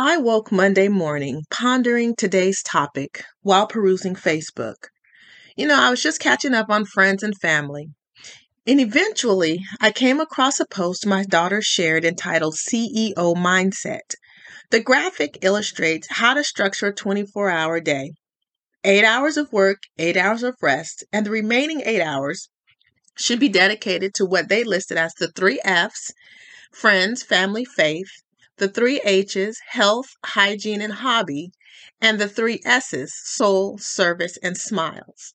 I woke Monday morning pondering today's topic while perusing Facebook. You know, I was just catching up on friends and family. And eventually, I came across a post my daughter shared entitled CEO Mindset. The graphic illustrates how to structure a 24 hour day eight hours of work, eight hours of rest, and the remaining eight hours should be dedicated to what they listed as the three F's friends, family, faith, the three H's health, hygiene, and hobby, and the three S's soul, service, and smiles.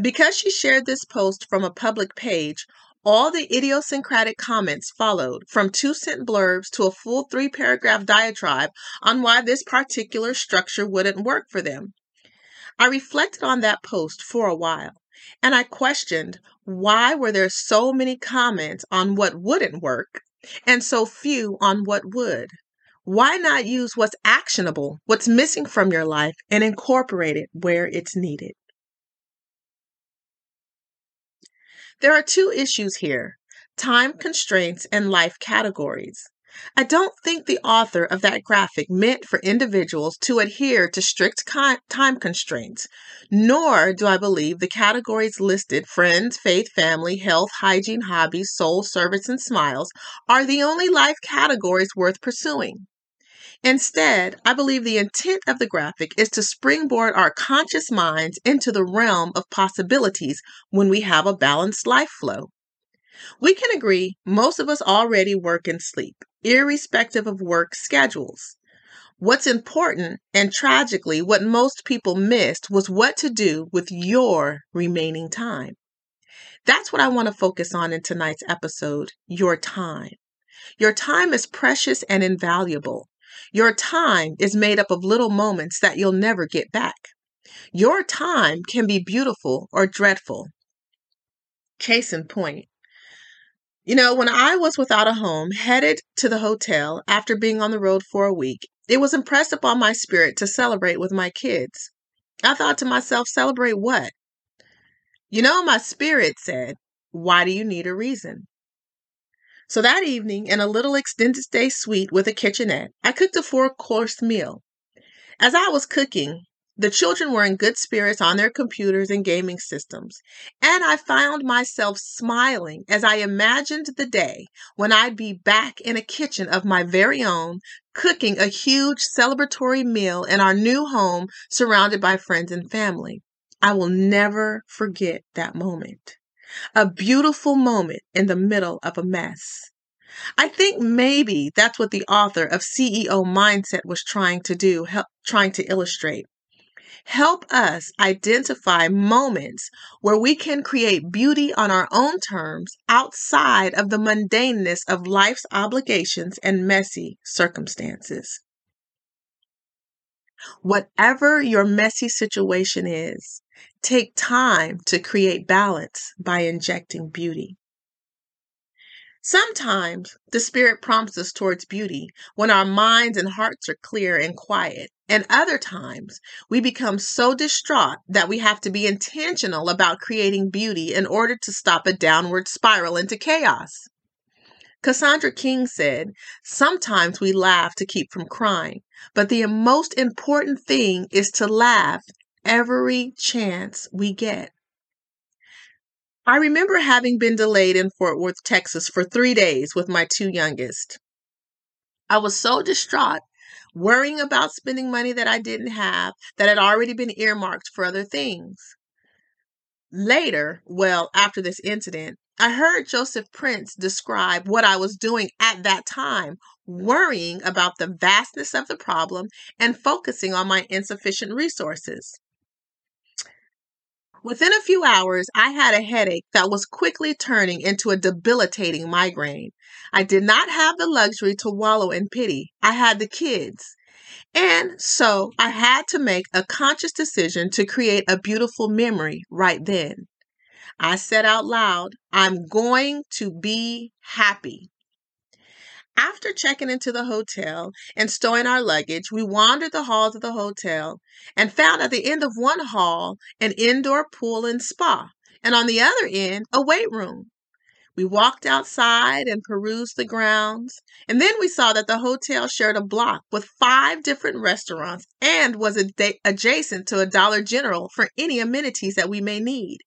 Because she shared this post from a public page, all the idiosyncratic comments followed, from two cent blurbs to a full three paragraph diatribe on why this particular structure wouldn't work for them. I reflected on that post for a while and I questioned why were there so many comments on what wouldn't work and so few on what would? Why not use what's actionable, what's missing from your life, and incorporate it where it's needed? There are two issues here time constraints and life categories. I don't think the author of that graphic meant for individuals to adhere to strict time constraints, nor do I believe the categories listed friends, faith, family, health, hygiene, hobbies, soul, service, and smiles are the only life categories worth pursuing. Instead, I believe the intent of the graphic is to springboard our conscious minds into the realm of possibilities when we have a balanced life flow. We can agree most of us already work and sleep, irrespective of work schedules. What's important, and tragically, what most people missed, was what to do with your remaining time. That's what I want to focus on in tonight's episode your time. Your time is precious and invaluable. Your time is made up of little moments that you'll never get back. Your time can be beautiful or dreadful. Case in point, you know, when I was without a home, headed to the hotel after being on the road for a week, it was impressed upon my spirit to celebrate with my kids. I thought to myself, celebrate what? You know, my spirit said, why do you need a reason? So that evening, in a little extended stay suite with a kitchenette, I cooked a four course meal. As I was cooking, the children were in good spirits on their computers and gaming systems, and I found myself smiling as I imagined the day when I'd be back in a kitchen of my very own, cooking a huge celebratory meal in our new home surrounded by friends and family. I will never forget that moment. A beautiful moment in the middle of a mess. I think maybe that's what the author of CEO Mindset was trying to do, help, trying to illustrate help us identify moments where we can create beauty on our own terms outside of the mundaneness of life's obligations and messy circumstances. Whatever your messy situation is, take time to create balance by injecting beauty. Sometimes the Spirit prompts us towards beauty when our minds and hearts are clear and quiet. And other times we become so distraught that we have to be intentional about creating beauty in order to stop a downward spiral into chaos. Cassandra King said, Sometimes we laugh to keep from crying, but the most important thing is to laugh every chance we get. I remember having been delayed in Fort Worth, Texas for three days with my two youngest. I was so distraught, worrying about spending money that I didn't have, that had already been earmarked for other things. Later, well, after this incident, I heard Joseph Prince describe what I was doing at that time, worrying about the vastness of the problem and focusing on my insufficient resources. Within a few hours, I had a headache that was quickly turning into a debilitating migraine. I did not have the luxury to wallow in pity. I had the kids. And so I had to make a conscious decision to create a beautiful memory right then. I said out loud, I'm going to be happy. After checking into the hotel and stowing our luggage, we wandered the halls of the hotel and found at the end of one hall an indoor pool and spa, and on the other end, a weight room. We walked outside and perused the grounds, and then we saw that the hotel shared a block with five different restaurants and was ad- adjacent to a Dollar General for any amenities that we may need.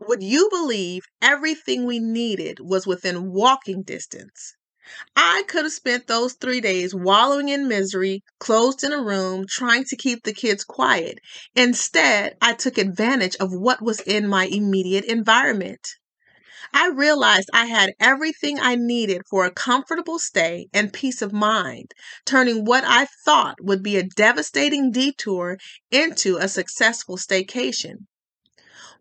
Would you believe everything we needed was within walking distance? I could have spent those three days wallowing in misery, closed in a room, trying to keep the kids quiet. Instead, I took advantage of what was in my immediate environment. I realized I had everything I needed for a comfortable stay and peace of mind, turning what I thought would be a devastating detour into a successful staycation.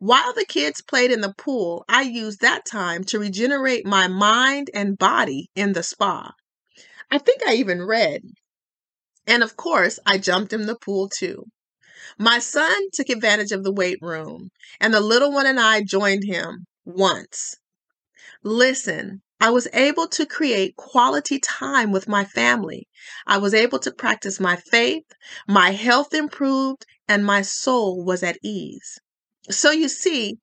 While the kids played in the pool, I used that time to regenerate my mind and body in the spa. I think I even read. And of course, I jumped in the pool too. My son took advantage of the weight room, and the little one and I joined him once. Listen, I was able to create quality time with my family. I was able to practice my faith, my health improved, and my soul was at ease. So you see,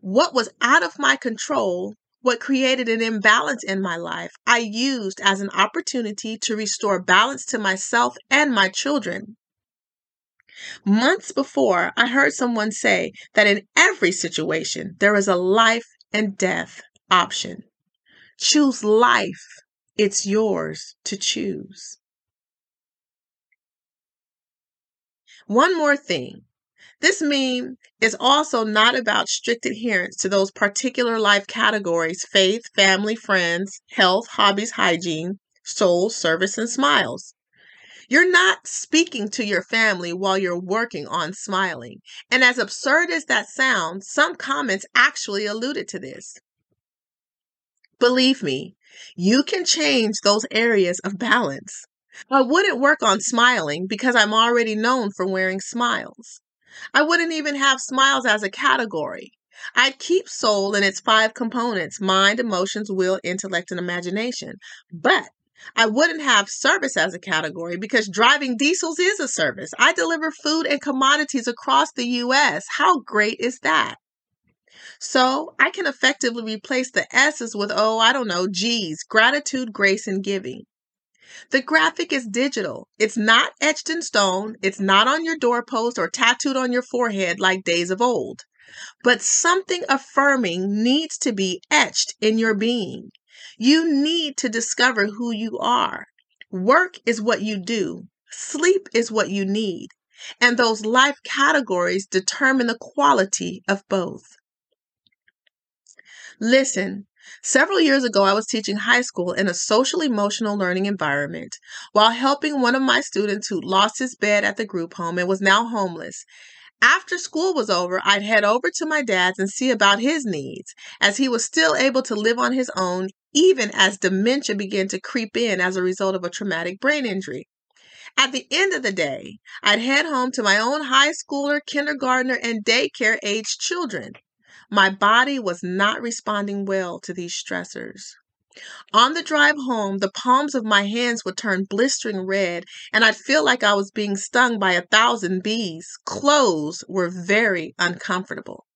what was out of my control, what created an imbalance in my life, I used as an opportunity to restore balance to myself and my children. Months before, I heard someone say that in every situation, there is a life and death option. Choose life. It's yours to choose. One more thing. This meme is also not about strict adherence to those particular life categories faith, family, friends, health, hobbies, hygiene, soul, service, and smiles. You're not speaking to your family while you're working on smiling. And as absurd as that sounds, some comments actually alluded to this. Believe me, you can change those areas of balance. I wouldn't work on smiling because I'm already known for wearing smiles. I wouldn't even have smiles as a category. I'd keep soul in its five components mind, emotions, will, intellect, and imagination. But I wouldn't have service as a category because driving diesels is a service. I deliver food and commodities across the U.S. How great is that? So I can effectively replace the S's with, oh, I don't know, G's gratitude, grace, and giving. The graphic is digital. It's not etched in stone. It's not on your doorpost or tattooed on your forehead like days of old. But something affirming needs to be etched in your being. You need to discover who you are. Work is what you do. Sleep is what you need. And those life categories determine the quality of both. Listen, Several years ago, I was teaching high school in a social emotional learning environment while helping one of my students who lost his bed at the group home and was now homeless. After school was over, I'd head over to my dad's and see about his needs, as he was still able to live on his own even as dementia began to creep in as a result of a traumatic brain injury. At the end of the day, I'd head home to my own high schooler, kindergartner, and daycare aged children. My body was not responding well to these stressors. On the drive home, the palms of my hands would turn blistering red, and I'd feel like I was being stung by a thousand bees. Clothes were very uncomfortable.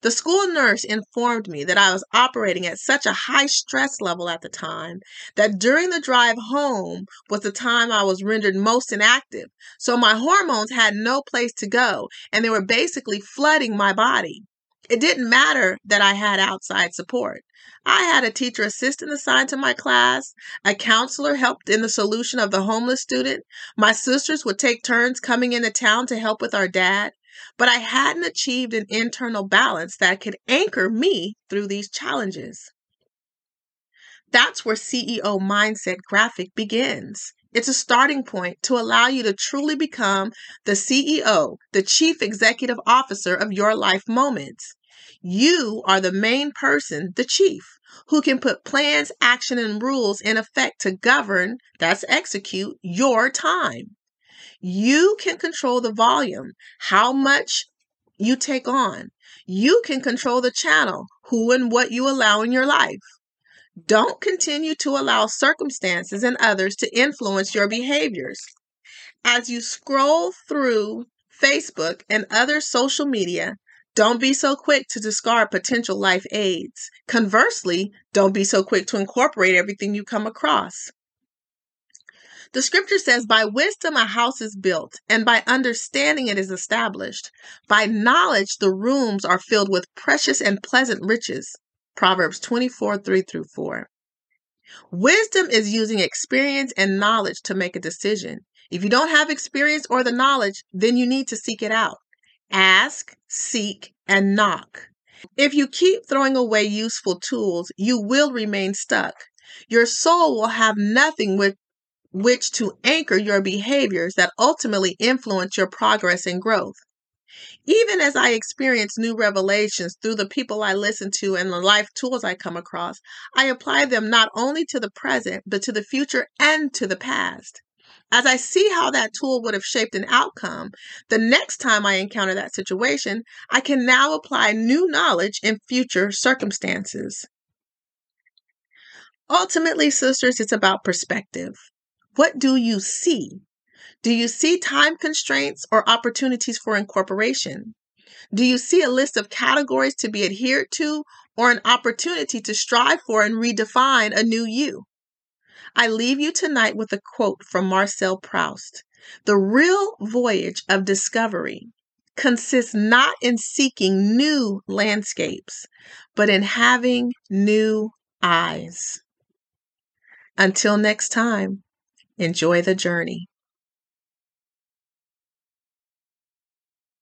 The school nurse informed me that I was operating at such a high stress level at the time that during the drive home was the time I was rendered most inactive. So my hormones had no place to go, and they were basically flooding my body. It didn't matter that I had outside support. I had a teacher assistant assigned to my class. A counselor helped in the solution of the homeless student. My sisters would take turns coming into town to help with our dad. But I hadn't achieved an internal balance that could anchor me through these challenges. That's where CEO Mindset Graphic begins. It's a starting point to allow you to truly become the CEO, the Chief Executive Officer of your life moments. You are the main person, the chief, who can put plans, action, and rules in effect to govern, that's execute, your time. You can control the volume, how much you take on. You can control the channel, who and what you allow in your life. Don't continue to allow circumstances and others to influence your behaviors. As you scroll through Facebook and other social media, Don't be so quick to discard potential life aids. Conversely, don't be so quick to incorporate everything you come across. The scripture says, By wisdom a house is built, and by understanding it is established. By knowledge the rooms are filled with precious and pleasant riches. Proverbs 24 3 through 4. Wisdom is using experience and knowledge to make a decision. If you don't have experience or the knowledge, then you need to seek it out. Ask, seek, and knock. If you keep throwing away useful tools, you will remain stuck. Your soul will have nothing with which to anchor your behaviors that ultimately influence your progress and growth. Even as I experience new revelations through the people I listen to and the life tools I come across, I apply them not only to the present, but to the future and to the past. As I see how that tool would have shaped an outcome, the next time I encounter that situation, I can now apply new knowledge in future circumstances. Ultimately, sisters, it's about perspective. What do you see? Do you see time constraints or opportunities for incorporation? Do you see a list of categories to be adhered to or an opportunity to strive for and redefine a new you? I leave you tonight with a quote from Marcel Proust The real voyage of discovery consists not in seeking new landscapes, but in having new eyes. Until next time. Enjoy the journey.